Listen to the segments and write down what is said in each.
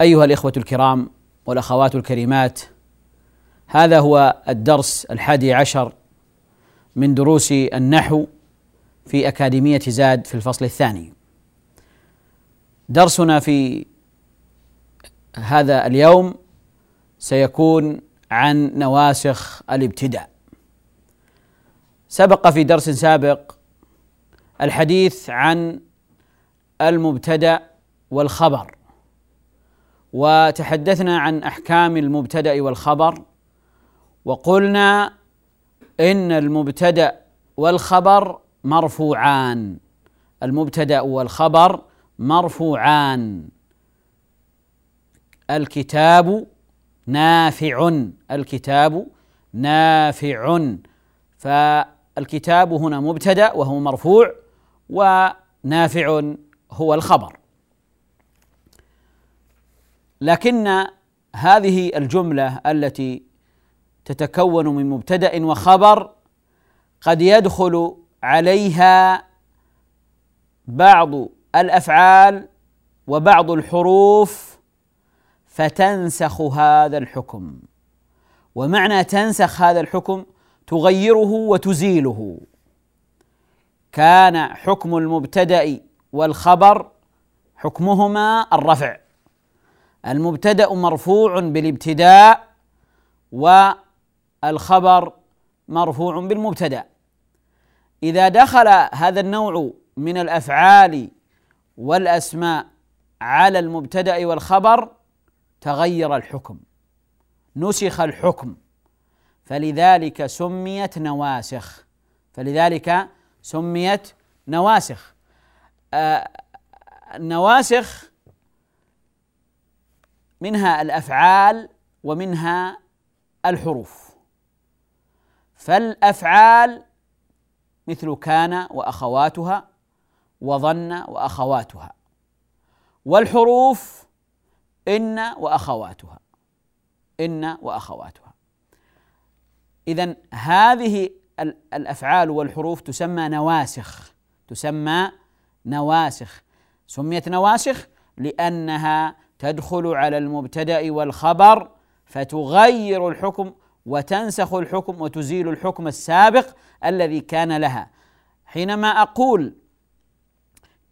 أيها الإخوة الكرام والأخوات الكريمات هذا هو الدرس الحادي عشر من دروس النحو في أكاديمية زاد في الفصل الثاني. درسنا في هذا اليوم سيكون عن نواسخ الابتداء. سبق في درس سابق الحديث عن المبتدأ والخبر. وتحدثنا عن أحكام المبتدأ والخبر وقلنا إن المبتدأ والخبر مرفوعان. المبتدأ والخبر مرفوعان. الكتاب نافع الكتاب نافع. فالكتاب هنا مبتدأ وهو مرفوع ونافع هو الخبر. لكن هذه الجملة التي تتكون من مبتدأ وخبر قد يدخل عليها بعض الأفعال وبعض الحروف فتنسخ هذا الحكم. ومعنى تنسخ هذا الحكم تغيره وتزيله. كان حكم المبتدأ والخبر حكمهما الرفع. المبتدأ مرفوع بالابتداء والخبر مرفوع بالمبتدأ. إذا دخل هذا النوع من الأفعال والأسماء على المبتدأ والخبر تغير الحكم نسخ الحكم. فلذلك سميت نواسخ. فلذلك سميت نواسخ. آه النواسخ منها الأفعال ومنها الحروف. فالأفعال مثل كان وأخواتها وظن وأخواتها. والحروف إن وأخواتها. إن وأخواتها. اذا هذه الأفعال والحروف تسمى نواسخ. تسمى نواسخ. سميت نواسخ لأنها تدخل على المبتدأ والخبر فتغير الحكم وتنسخ الحكم وتزيل الحكم السابق الذي كان لها. حينما أقول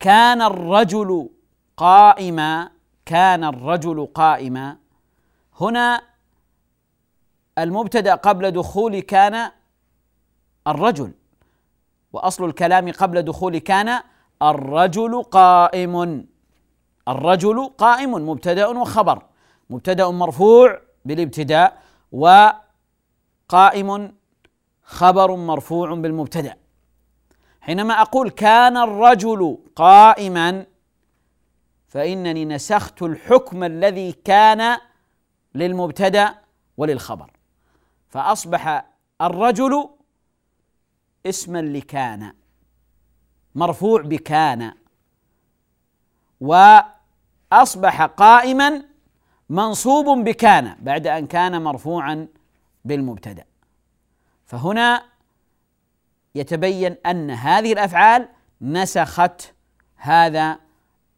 كان الرجل قائما كان الرجل قائما هنا المبتدأ قبل دخول كان الرجل وأصل الكلام قبل دخول كان الرجل قائم. الرجل قائم مبتدأ وخبر. مبتدأ مرفوع بالابتداء وقائم خبر مرفوع بالمبتدأ. حينما أقول كان الرجل قائما فإنني نسخت الحكم الذي كان للمبتدأ وللخبر. فأصبح الرجل اسما لكان مرفوع بكان. وأصبح قائما منصوب بكان بعد أن كان مرفوعا بالمبتدأ. فهنا يتبين أن هذه الأفعال نسخت هذا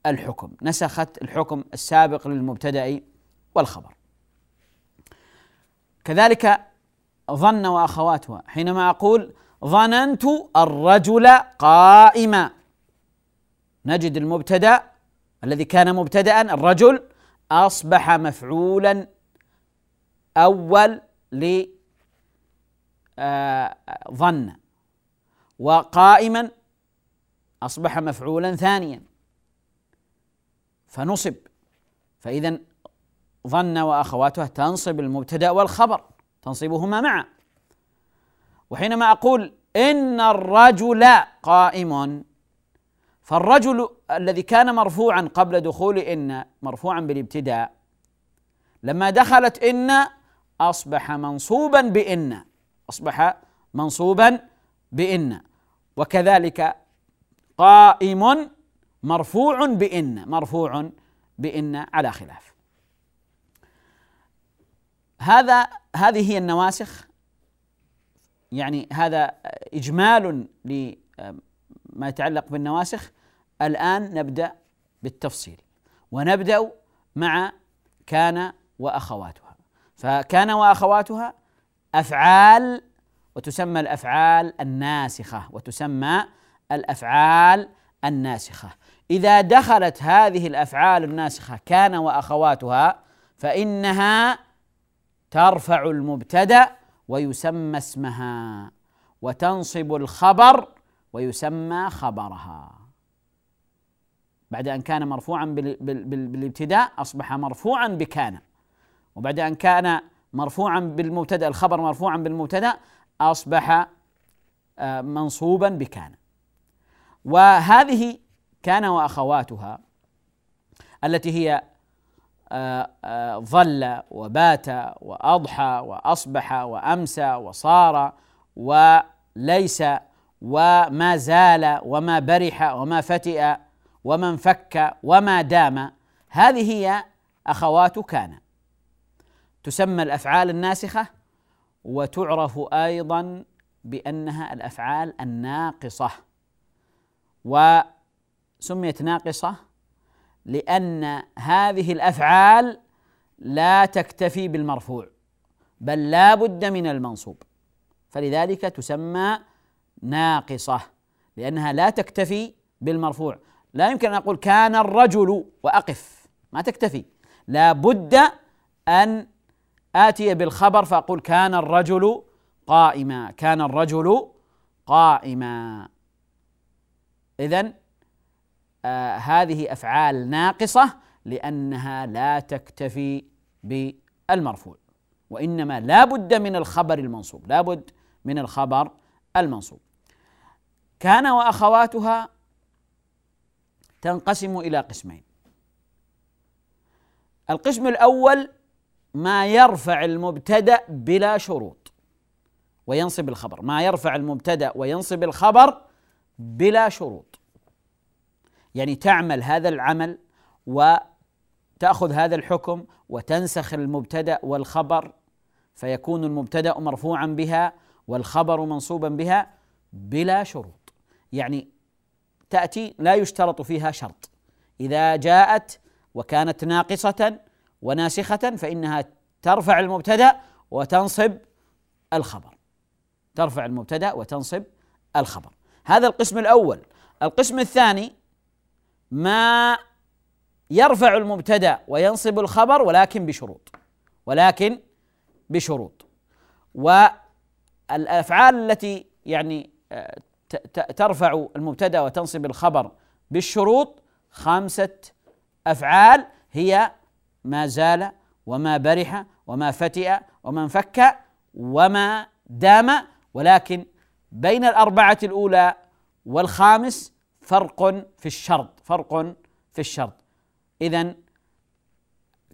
الحكم نسخت الحكم السابق للمبتدأ والخبر. كذلك ظن واخواتها حينما أقول ظننت الرجل قائما نجد المبتدأ الذي كان مبتدا الرجل أصبح مفعولا أول ل آه، ظن وقائما أصبح مفعولا ثانيا. فنصب. فإذا ظن وأخواتها تنصب المبتدأ والخبر تنصبهما معا. وحينما أقول إن الرجل قائم فالرجل الذي كان مرفوعا قبل دخول إن مرفوعا بالابتداء لما دخلت إن أصبح منصوبا بإن أصبح منصوبا بإن. وكذلك قائم مرفوع بإن مرفوع بإن على خلاف. هذا هذه هي النواسخ يعني هذا إجمال لما يتعلق بالنواسخ الآن نبدأ بالتفصيل. ونبدأ مع كان وأخواتها. فكان وأخواتها أفعال وتسمى الأفعال الناسخة وتسمى الأفعال الناسخة. إذا دخلت هذه الأفعال الناسخة كان وأخواتها فإنها ترفع المبتدأ ويسمى اسمها وتنصب الخبر ويسمى خبرها. بعد أن كان مرفوعا بالابتداء أصبح مرفوعا بكان وبعد أن كان مرفوعا بالمبتدأ الخبر مرفوعا بالمبتدأ أصبح آه، منصوبا بكان. وهذه كان وأخواتها التي هي آه، آه، ظل وبات وأضحى وأصبح وأمسى وصار وليس وما زال وما برح وما فتئ وما انفك وما دام. هذه هي أخوات كان. تسمى الأفعال الناسخة وتعرف أيضا بأنها الأفعال الناقصة. وسميت ناقصة لأن هذه الأفعال لا تكتفي بالمرفوع بل لا بد من المنصوب. فلذلك تسمى ناقصة لأنها لا تكتفي بالمرفوع. لا يمكن أن أقول كان الرجل وأقف ما تكتفي. لا بد أن آتي بالخبر فأقول كان الرجل قائما كان الرجل قائما. إذا آه هذه أفعال ناقصة لأنها لا تكتفي بالمرفوع وإنما لا بد من الخبر المنصوب لا بد من الخبر المنصوب. كان وأخواتها تنقسم إلى قسمين. القسم الأول ما يرفع المبتدأ بلا شروط وينصب الخبر. ما يرفع المبتدأ وينصب الخبر بلا شروط. يعني تعمل هذا العمل وتأخذ هذا الحكم وتنسخ المبتدأ والخبر فيكون المبتدأ مرفوعا بها والخبر منصوبا بها بلا شروط. يعني تأتي لا يشترط فيها شرط. إذا جاءت وكانت ناقصة وناسخة فإنها ترفع المبتدأ وتنصب الخبر. ترفع المبتدأ وتنصب الخبر. هذا القسم الأول. القسم الثاني ما يرفع المبتدأ وينصب الخبر ولكن بشروط. ولكن بشروط. والأفعال التي يعني آه، ترفع المبتدأ وتنصب الخبر بالشروط خمسة أفعال هي ما زال وما برح وما فتئ وما انفك وما دام ولكن بين الأربعة الأولى والخامس فرق في الشرط فرق في الشرط. إذا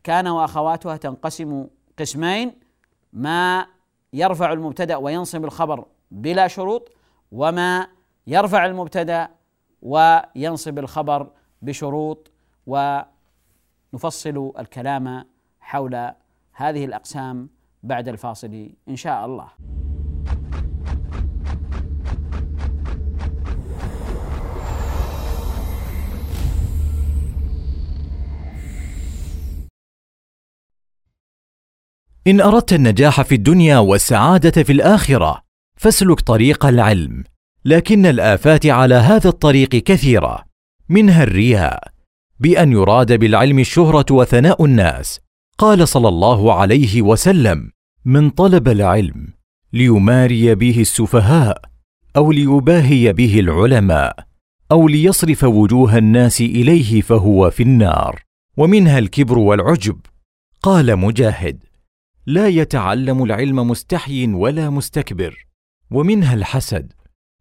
كان وأخواتها تنقسم قسمين ما يرفع المبتدأ وينصب الخبر بلا شروط وما يرفع المبتدأ وينصب الخبر بشروط و نفصل الكلام حول هذه الأقسام بعد الفاصل إن شاء الله. إن أردت النجاح في الدنيا والسعادة في الآخرة فاسلك طريق العلم لكن الآفات على هذا الطريق كثيرة منها الرياء بأن يراد بالعلم الشهرة وثناء الناس قال صلى الله عليه وسلم من طلب العلم ليماري به السفهاء أو ليباهي به العلماء أو ليصرف وجوه الناس إليه فهو في النار ومنها الكبر والعجب. قال مجاهد لا يتعلم العلم مستحي ولا مستكبر. ومنها الحسد.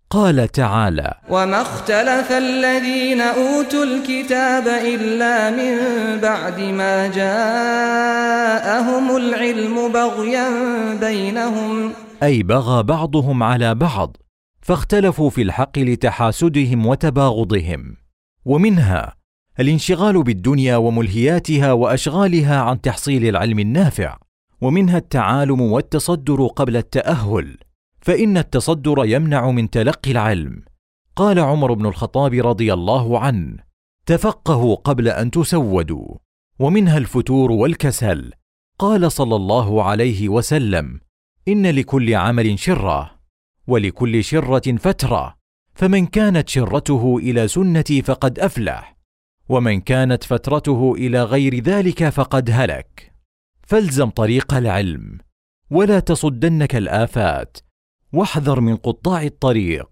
قال تعالى وما اختلف الذين اوتوا الكتاب الا من بعد ما جاءهم العلم بغيا بينهم. أي بغى بعضهم على بعض فاختلفوا في الحق لتحاسدهم وتباغضهم. ومنها الانشغال بالدنيا وملهياتها وأشغالها عن تحصيل العلم النافع. ومنها التعالم والتصدر قبل التأهل فإن التصدر يمنع من تلقي العلم. قال عمر بن الخطاب رضي الله عنه تفقهوا قبل أن تسودوا ومنها الفتور والكسل. قال صلى الله عليه وسلم إن لكل عمل شرة ولكل شرة فترة فمن كانت شرته إلى سنتي فقد أفلح ومن كانت فترته إلى غير ذلك فقد هلك. فالزم طريق العلم ولا تصدنك الآفات واحذر من قطاع الطريق.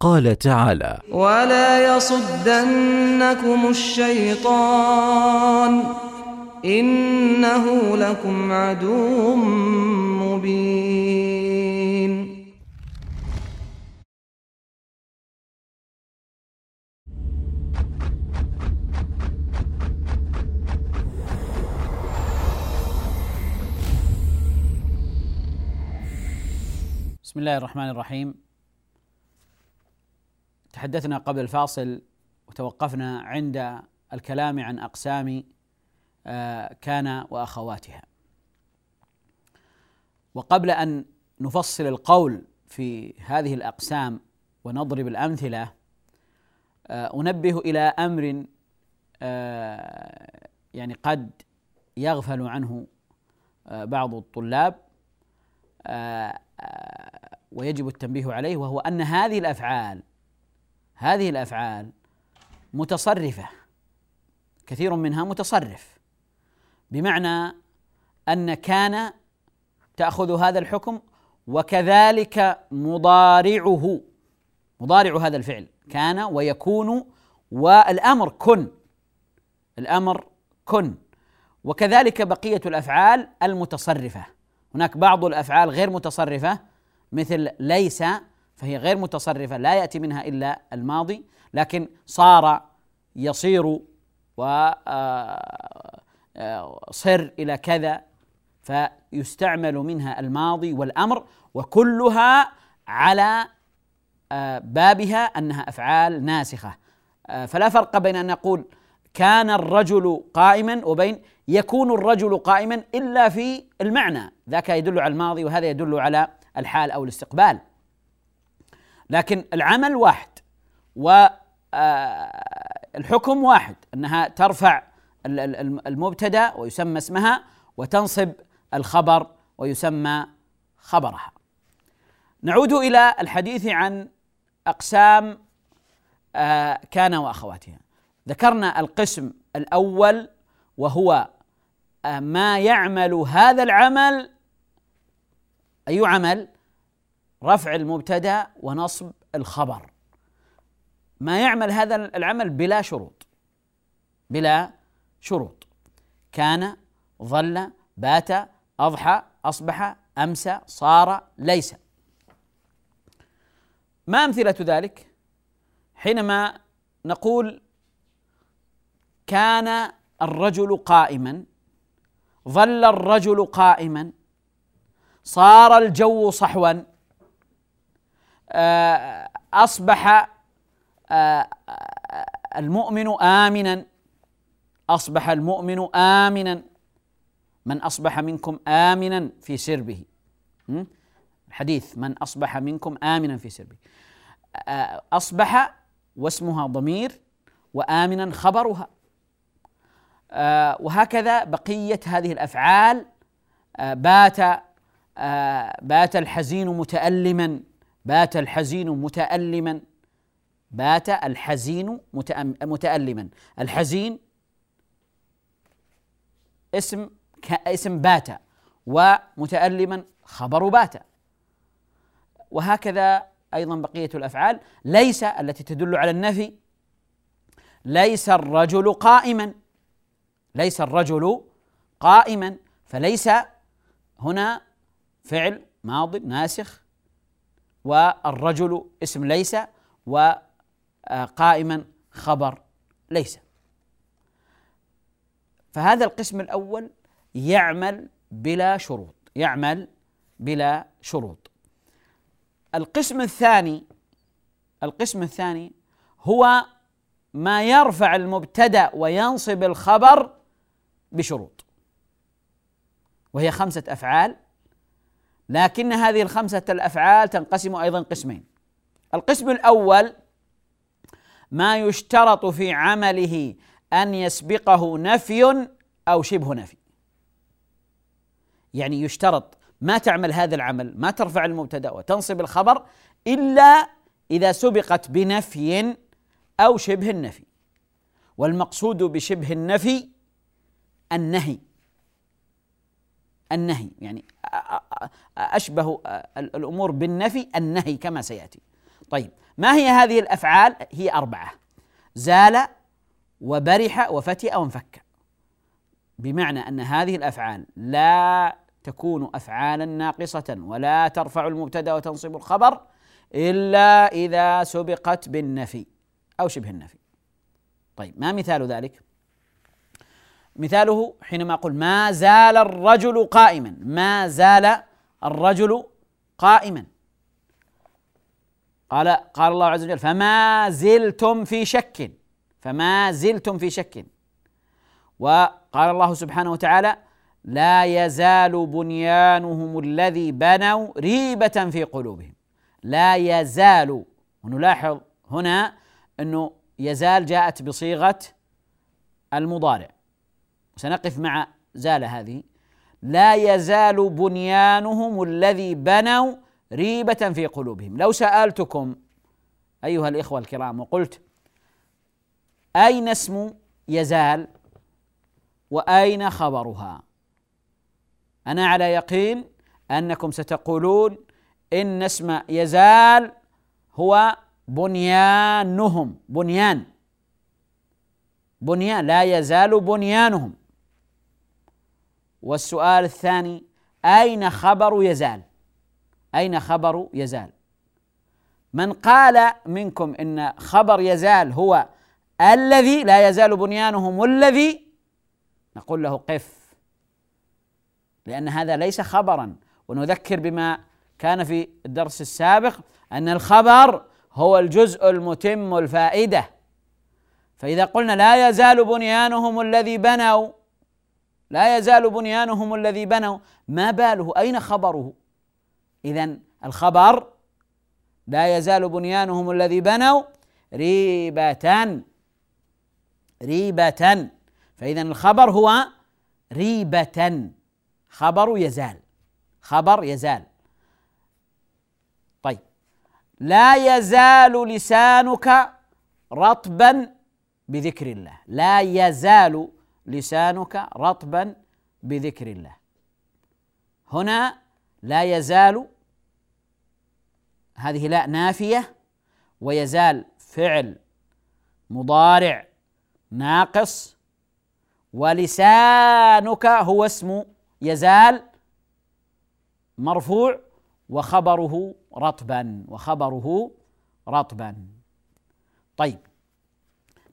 قال تعالى ولا يصدنكم الشيطان انه لكم عدو مبين بسم الله الرحمن الرحيم. تحدثنا قبل الفاصل وتوقفنا عند الكلام عن أقسام آه، كان وأخواتها. وقبل أن نفصل القول في هذه الأقسام ونضرب الأمثلة آه، أنبه إلى أمر آه، يعني قد يغفل عنه بعض الطلاب. ويجب التنبيه عليه وهو أن هذه الأفعال هذه الأفعال متصرفة كثير منها متصرف بمعنى أن كان تأخذ هذا الحكم وكذلك مضارعه مضارع هذا الفعل كان ويكون والأمر كن الأمر كن وكذلك بقية الأفعال المتصرفة. هناك بعض الأفعال غير متصرفة مثل ليس فهي غير متصرفة لا يأتي منها إلا الماضي لكن صار يصير و آه، آه، صر إلى كذا فيستعمل منها الماضي والأمر وكلها على آه، بابها أنها أفعال ناسخة. فلا فرق بين أن نقول كان الرجل قائما وبين يكون الرجل قائما إلا في المعنى. ذاك يدل على الماضي وهذا يدل على الحال أو الاستقبال. لكن العمل واحد والحكم آه، واحد أنها ترفع المبتدأ ويسمى اسمها وتنصب الخبر ويسمى خبرها. نعود إلى الحديث عن أقسام آه، كان وأخواتها. ذكرنا القسم الأول وهو آه، ما يعمل هذا العمل أي عمل؟ رفع المبتدأ ونصب الخبر. ما يعمل هذا العمل بلا شروط. بلا شروط. كان ظل بات أضحى أصبح أمسى صار ليس. ما أمثلة ذلك؟ حينما نقول كان الرجل قائما ظل الرجل قائما صار الجو صحوا آه، أصبح آه، المؤمن امنا أصبح المؤمن امنا من أصبح منكم امنا في سربه. الحديث من أصبح منكم امنا في سربه. آه، أصبح واسمها ضمير وامنا خبرها. وهكذا بقية هذه الأفعال بات آه، بات الحزين متألما بات الحزين متألما بات الحزين متألما. الحزين اسم اسم بات ومتألما خبر بات. وهكذا أيضا بقية الأفعال. ليس التي تدل على النفي ليس الرجل قائما. ليس الرجل قائما فليس هنا فعل ماض ناسخ والرجل اسم ليس وقائما خبر ليس. فهذا القسم الأول يعمل بلا شروط يعمل بلا شروط. القسم الثاني القسم الثاني هو ما يرفع المبتدأ وينصب الخبر بشروط. وهي خمسة أفعال لكن هذه الخمسة الأفعال تنقسم أيضا قسمين. القسم الأول ما يشترط في عمله أن يسبقه نفي أو شبه نفي. يعني يشترط ما تعمل هذا العمل ما ترفع المبتدأ وتنصب الخبر إلا إذا سبقت بنفي أو شبه النفي. والمقصود بشبه النفي النهي. النهي يعني أشبه الأمور بالنفي النهي كما سيأتي. طيب ما هي هذه الأفعال؟ هي أربعة. زال وبرح وفتئ وانفك بمعنى أن هذه الأفعال لا تكون افعالا ناقصة ولا ترفع المبتدأ وتنصب الخبر إلا إذا سبقت بالنفي أو شبه النفي. طيب ما مثال ذلك؟ مثاله حينما أقول ما زال الرجل قائما ما زال الرجل قائما. قال قال الله عز وجل فما زلتم في شك فما زلتم في شك. وقال الله سبحانه وتعالى لا يزال بنيانهم الذي بنوا ريبة في قلوبهم. لا يزال ونلاحظ هنا أنه يزال جاءت بصيغة المضارع. سنقف مع زال هذه. لا يزال بنيانهم الذي بنوا ريبة في قلوبهم. لو سألتكم أيها الإخوة الكرام وقلت أين اسم يزال وأين خبرها؟ أنا على يقين أنكم ستقولون إن اسم يزال هو بنيانهم. بنيان. بنيان. لا يزال بنيانهم. والسؤال الثاني أين خبر يزال؟ أين خبر يزال؟ من قال منكم إن خبر يزال هو الذي لا يزال بنيانهم الذي؟ نقول له قف لأن هذا ليس خبرا. ونذكر بما كان في الدرس السابق أن الخبر هو الجزء المتم الفائدة. فإذا قلنا لا يزال بنيانهم الذي بنوا لا يزال بنيانهم الذي بنوا. ما باله؟ أين خبره؟ إذا الخبر لا يزال بنيانهم الذي بنوا ريبة ريبة. فإذا الخبر هو ريبة. خبر يزال خبر يزال. طيب. لا يزال لسانك رطبا بذكر الله. لا يزال لسانك رطبا بذكر الله. هنا لا يزال هذه لا نافية ويزال فعل مضارع ناقص ولسانك هو اسم يزال مرفوع وخبره رطبا وخبره رطبا. طيب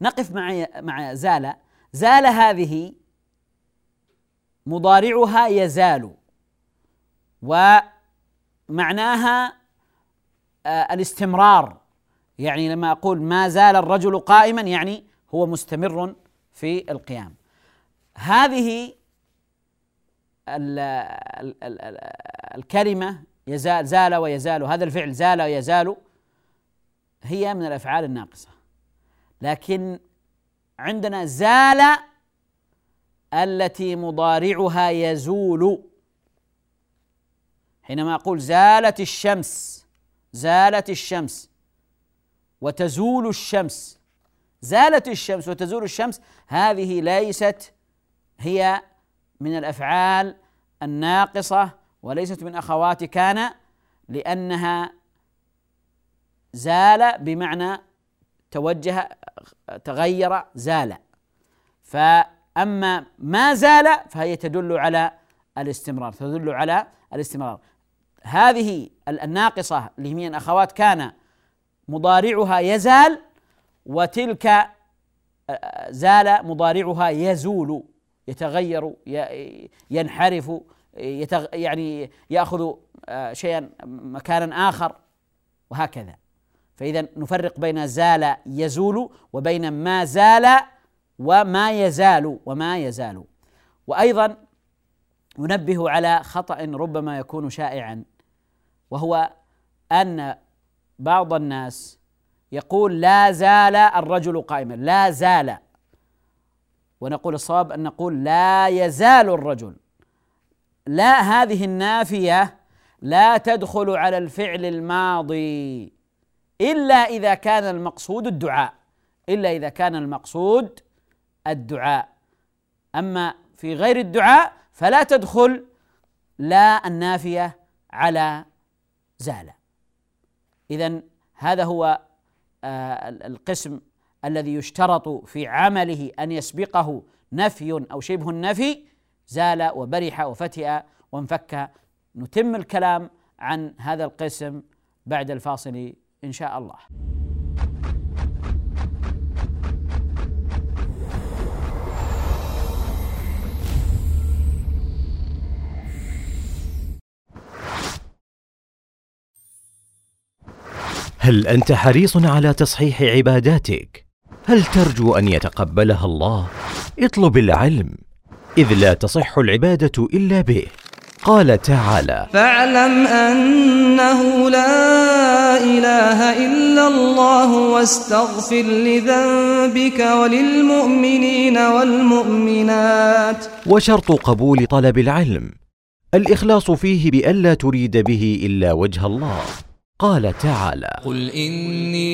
نقف مع مع زال زال هذه مضارعها يزال. ومعناها آه، الاستمرار. يعني لما أقول ما زال الرجل قائما يعني هو مستمر في القيام. هذه الكلمة يزال زال ويزال هذا الفعل زال ويزال هي من الأفعال الناقصة. لكن عندنا زال التي مضارعها يزول. حينما أقول زالت الشمس زالت الشمس وتزول الشمس زالت الشمس وتزول الشمس هذه ليست هي من الأفعال الناقصة وليست من اخوات كان لأنها زال بمعنى توجه تغير زال. فأما ما زال فهي تدل على الاستمرار تدل على الاستمرار. هذه الناقصة اللي هي من اخوات كان مضارعها يزال وتلك زال مضارعها يزول يتغير ينحرف يعني يأخذ آه، شيئا مكانا آخر وهكذا. فإذا نفرق بين زال يزول وبين ما زال وما يزال وما يزال. وأيضا ننبه على خطأ ربما يكون شائعا وهو أن بعض الناس يقول لا زال الرجل قائما لا زال. ونقول الصواب أن نقول لا يزال الرجل. لا هذه النافية لا تدخل على الفعل الماضي. إلا إذا كان المقصود الدعاء. إلا إذا كان المقصود الدعاء. أما في غير الدعاء فلا تدخل لا النافية على زال اذا هذا هو آه، القسم الذي يشترط في عمله أن يسبقه نفي أو شبه النفي زال وبرح وفتئ وانفك. نتم الكلام عن هذا القسم بعد الفاصل إن شاء الله. هل أنت حريص على تصحيح عباداتك؟ هل ترجو أن يتقبلها الله؟ اطلب العلم إذ لا تصح العبادة إلا به. قال تعالى فاعلم أنه لا إله إلا الله واستغفر لذنبك وللمؤمنين والمؤمنات. وشرط قبول طلب العلم. الإخلاص فيه بالا تريد به إلا وجه الله. قال تعالى قل إني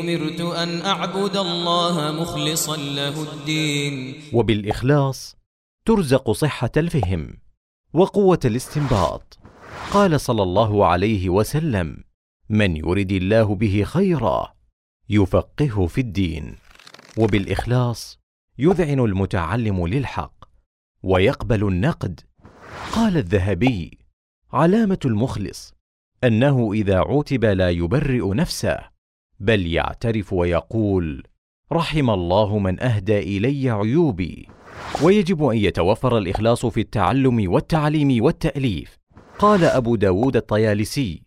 أمرت أن أعبد الله مخلصا له الدين. وبالإخلاص ترزق صحة الفهم وقوة الاستنباط. قال صلى الله عليه وسلم من يرد الله به خيرا يفقهه في الدين وبالإخلاص يذعن المتعلم للحق ويقبل النقد. قال الذهبي علامة المخلص أنه إذا عوتب لا يبرئ نفسه بل يعترف ويقول رحم الله من أهدى إلي عيوبي. ويجب أن يتوفر الإخلاص في التعلم والتعليم والتأليف. قال أبو داود الطيالسي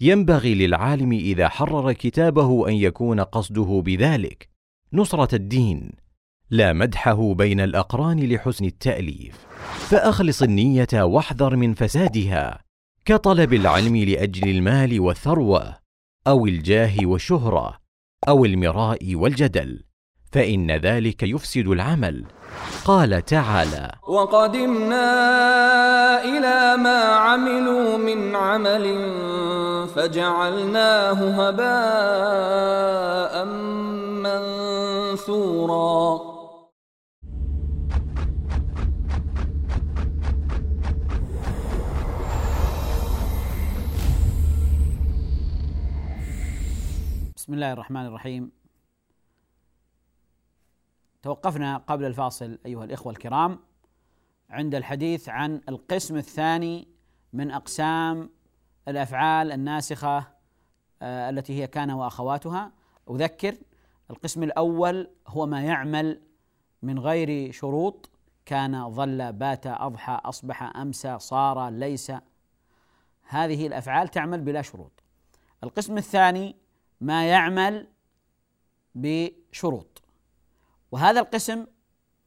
ينبغي للعالم إذا حرر كتابه أن يكون قصده بذلك. نصرة الدين لا مدحه بين الأقران لحسن التأليف. فأخلص النية واحذر من فسادها. كطلب العلم لأجل المال والثروة أو الجاه والشهرة أو المراء والجدل. فإن ذلك يفسد العمل. قال تعالى وقدمنا إلى ما عملوا من عمل فجعلناه هباء منثورا. بسم الله الرحمن الرحيم. توقفنا قبل الفاصل أيها الإخوة الكرام عند الحديث عن القسم الثاني من أقسام الأفعال الناسخة آه، التي هي كان وأخواتها. أذكر القسم الأول هو ما يعمل من غير شروط. كان ظل بات أضحى أصبح أمسى صار ليس. هذه الأفعال تعمل بلا شروط. القسم الثاني ما يعمل بشروط. وهذا القسم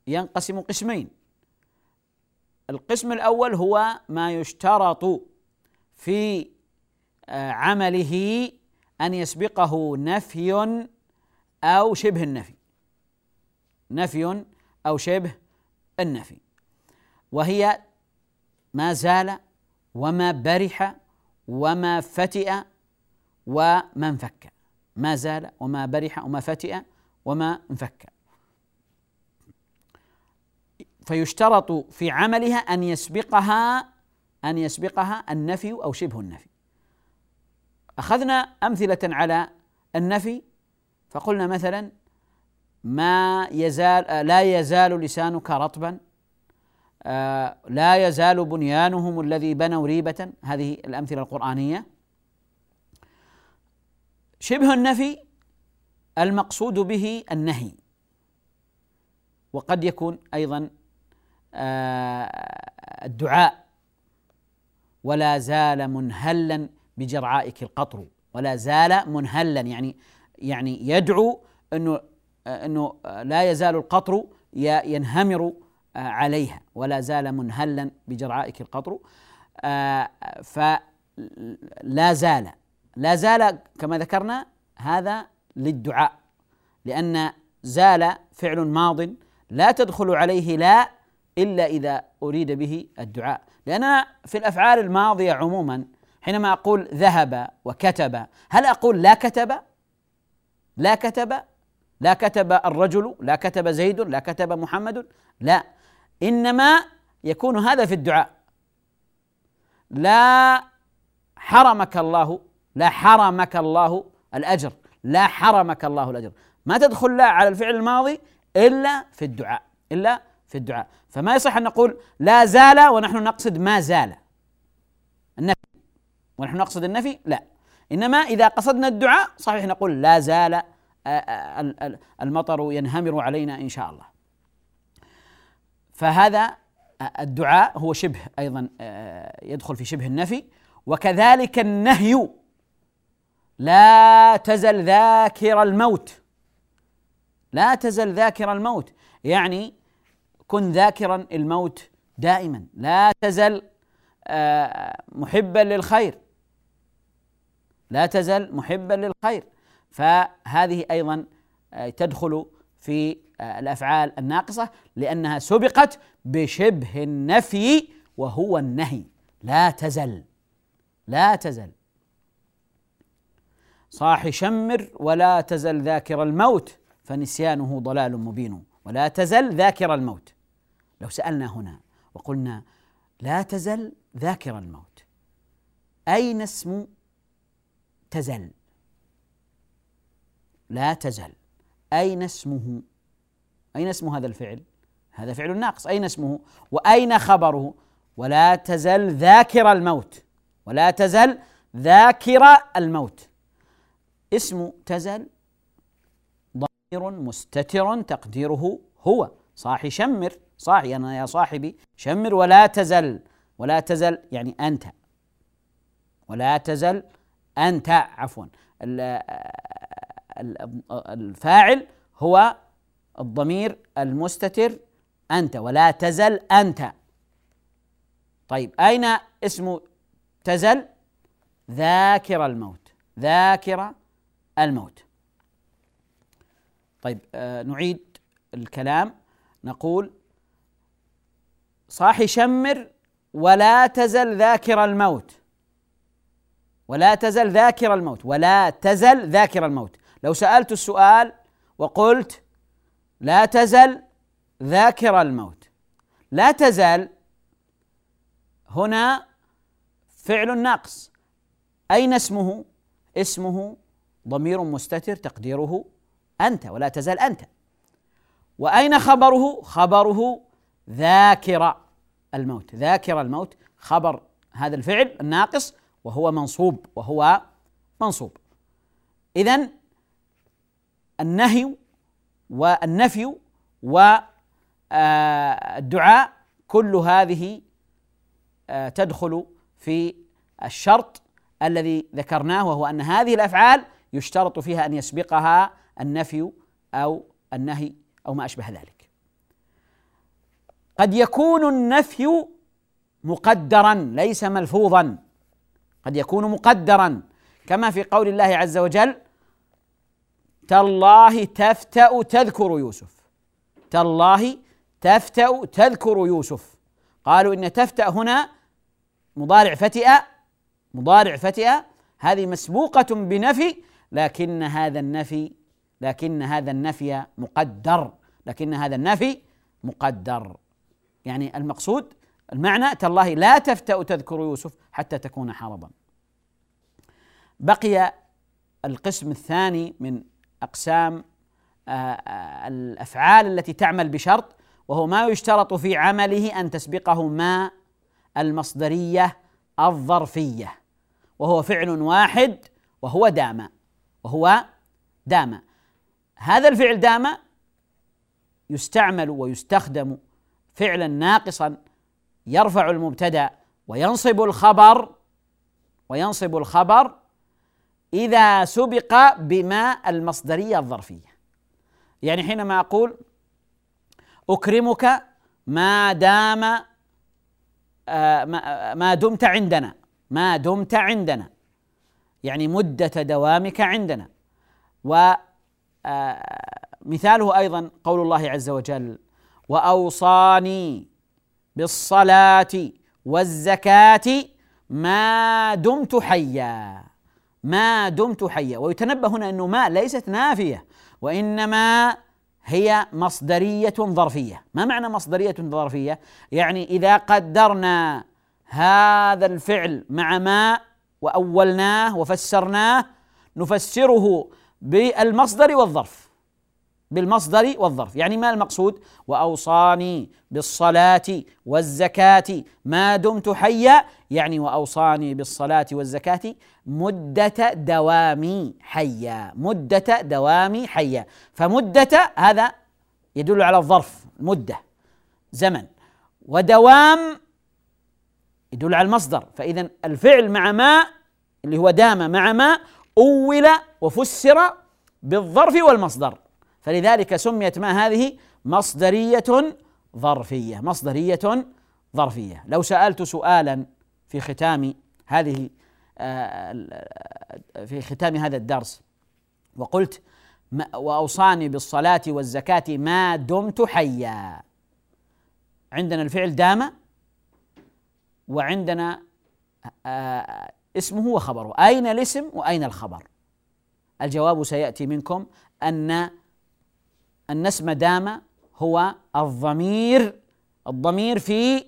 ينقسم قسمين. القسم الأول هو ما يشترط في آه، عمله أن يسبقه نفي أو شبه النفي. نفي أو شبه النفي. وهي ما زال وما برح وما فتئ وما انفك. ما زال وما برح وما فتئ وما انفك. فيشترط في عملها أن يسبقها أن يسبقها النفي أو شبه النفي. أخذنا أمثلة على النفي فقلنا مثلا ما يزال لا يزال لسانك رطبا آه، لا يزال بنيانهم الذي بنوا ريبة. هذه الأمثلة القرآنية. شبه النفي المقصود به النهي وقد يكون أيضا الدعاء. ولا زال منهلا بجرعائك القطر. ولا زال منهلا يعني يعني يدعو إنه إنه لا يزال القطر ينهمر عليها. ولا زال منهلا بجرعائك القطر. فلا زال. لا زال كما ذكرنا هذا للدعاء. لأن زال فعل ماض لا تدخل عليه لا إلا إذا أريد به الدعاء. لأننا في الأفعال الماضية عموما حينما أقول ذهب وكتب هل أقول لا كتب؟ لا كتب. لا كتب الرجل لا كتب زيد لا كتب محمد. لا. إنما يكون هذا في الدعاء. لا حرمك الله لا حرمك الله الأجر. لا حرمك الله الأجر. ما تدخل لا على الفعل الماضي إلا في الدعاء. إلا في الدعاء. فما يصح أن نقول لا زال ونحن نقصد ما زال. النفي. ونحن نقصد النفي؟ لا. إنما إذا قصدنا الدعاء صحيح نقول لا زال المطر ينهمر علينا إن شاء الله. فهذا الدعاء هو شبه أيضا يدخل في شبه النفي. وكذلك النهي. لا تزل ذاكر الموت. لا تزل ذاكر الموت. يعني كن ذاكرا الموت دائما. لا تزل محبا للخير. لا تزل محبا للخير. فهذه أيضا آه، تدخل في آه، الأفعال الناقصة لأنها سبقت بشبه النفي وهو النهي. لا تزل. لا تزل. صاح شمر ولا تزل ذاكر الموت فنسيانه ضلال مبين. ولا تزل ذاكر الموت. لو سألنا هنا وقلنا لا تزل ذاكر الموت أين اسم تزل؟ لا تزل. أين اسمه؟ أين اسم هذا الفعل؟ هذا فعل ناقص. أين اسمه؟ وأين خبره؟ ولا تزل ذاكر الموت. ولا تزل ذاكر الموت. اسم تزل ضمير مستتر تقديره هو. صاحي شمر. صاحي أنا يا صاحبي شمر ولا تزل ولا تزل يعني أنت. ولا تزل أنت عفوا. الفاعل هو الضمير المستتر أنت ولا تزل أنت. طيب أين اسم تزل؟ ذاكر الموت ذاكر الموت. طيب آه نعيد الكلام. نقول صاحي شمر ولا تزل ذاكر الموت. ولا تزل ذاكر الموت. ولا تزل ذاكر الموت. لو سألت السؤال وقلت لا تزل ذاكر الموت. لا تزال هنا فعل ناقص أين اسمه؟ اسمه ضمير مستتر تقديره أنت ولا تزال أنت. وأين خبره؟ خبره ذاكر الموت ذاكر الموت خبر هذا الفعل الناقص وهو منصوب وهو منصوب إذا النهي والنفي والدعاء كل هذه آه، تدخل في الشرط الذي ذكرناه وهو أن هذه الأفعال يشترط فيها أن يسبقها النفي أو النهي أو ما أشبه ذلك. قد يكون النفي مقدرا ليس ملفوظا. قد يكون مقدرا. كما في قول الله عز وجل تالله تفتأ تذكر يوسف. تالله تفتأ تذكر يوسف. قالوا إن تفتأ هنا مضارع فتئ مضارع فتئ. هذه مسبوقة بنفي لكن هذا النفي لكن هذا النفي مقدر لكن هذا النفي مقدر. يعني المقصود المعنى تالله لا تفتأ تذكر يوسف حتى تكون حرضا. بقي القسم الثاني من أقسام آه، آه، الأفعال التي تعمل بشرط وهو ما يشترط في عمله أن تسبقه ما المصدرية الظرفية وهو فعل واحد وهو دام وهو دام هذا الفعل دام يستعمل ويستخدم فعلا ناقصا يرفع المبتدأ وينصب الخبر وينصب الخبر إذا سبق بما المصدرية الظرفية. يعني حينما أقول أكرمك ما دام آه، ما دمت عندنا ما دمت عندنا. يعني مدة دوامك عندنا. و آه، أيضا قول الله عز وجل وأوصاني بالصلاة والزكاة ما دمت حيا ما دمت حيا. ويتنبه هنا إنه ما ليست نافية وإنما هي مصدرية ظرفية. ما معنى مصدرية ظرفية؟ يعني إذا قدرنا هذا الفعل مع ما وأولناه وفسرناه نفسره بالمصدر والظرف. بالمصدر والظرف. يعني ما المقصود؟ وأوصاني بالصلاة والزكاة. ما دمت حيا يعني وأوصاني بالصلاة والزكاة مدة دوامي حيا. مدة دوامي حيا. فمدة هذا يدل على الظرف مدة زمن. ودوام يدل على المصدر. فاذا الفعل مع ما اللي هو دام مع ما أول وفسر بالظرف والمصدر. فلذلك سميت ما هذه مصدرية ظرفية مصدرية ظرفية. لو سألت سؤالا في ختام هذه آه، في ختام هذا الدرس وقلت وأوصاني بالصلاة والزكاة ما دمت حيا. عندنا الفعل دام وعندنا آه، اسمه وخبره. أين الاسم وأين الخبر؟ الجواب سيأتي منكم أن أن اسم دام هو الضمير الضمير في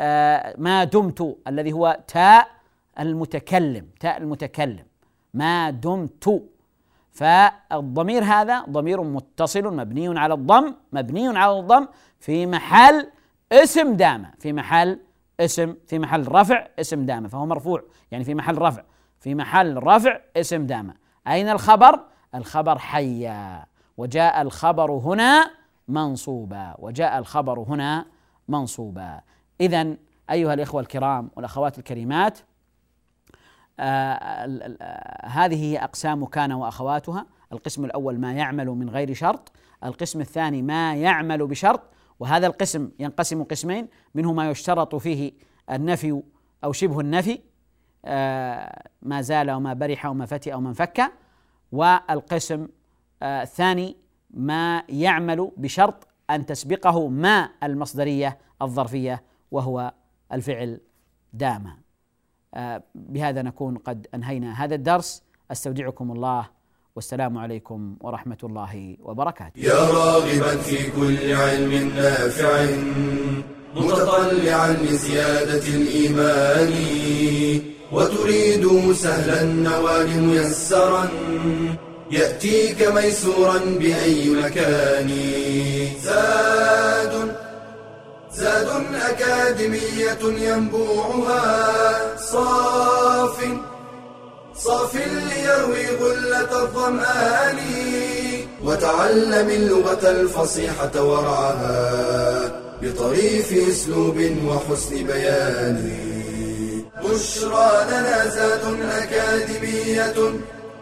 آه، ما دمت الذي هو تاء المتكلم تاء المتكلم. ما دمت. فالضمير هذا ضمير متصل مبني على الضم مبني على الضم في محل اسم دام في محل اسم في محل رفع اسم دامة فهو مرفوع يعني في محل رفع في محل رفع اسم دامة أين الخبر؟ الخبر حيا. وجاء الخبر هنا منصوبا وجاء الخبر هنا منصوبا. إذا أيها الإخوة الكرام والأخوات الكريمات آه هذه هي أقسام كان وأخواتها. القسم الأول ما يعمل من غير شرط القسم الثاني ما يعمل بشرط وهذا القسم ينقسم قسمين منه ما يشترط فيه النفي أو شبه النفي آه، ما زال وما برح وما فتئ وما انفك والقسم آه، الثاني ما يعمل بشرط أن تسبقه ما المصدرية الظرفية وهو الفعل دام آه، بهذا نكون قد أنهينا هذا الدرس. أستودعكم الله. والسلام عليكم ورحمة الله وبركاته. يا راغبا في كل علم نافع متطلعا لزيادة الإيمان وتريد سهلا النوال ميسرا. يأتيك ميسورا بأي مكان. زاد زاد أكاديمية ينبوعها. صاف صاف ليروي غلة الظمآن. وتعلم اللغة الفصيحة ورعاها بطريف أسلوب وحسن بيان. بشرى لنا زاد أكاديمية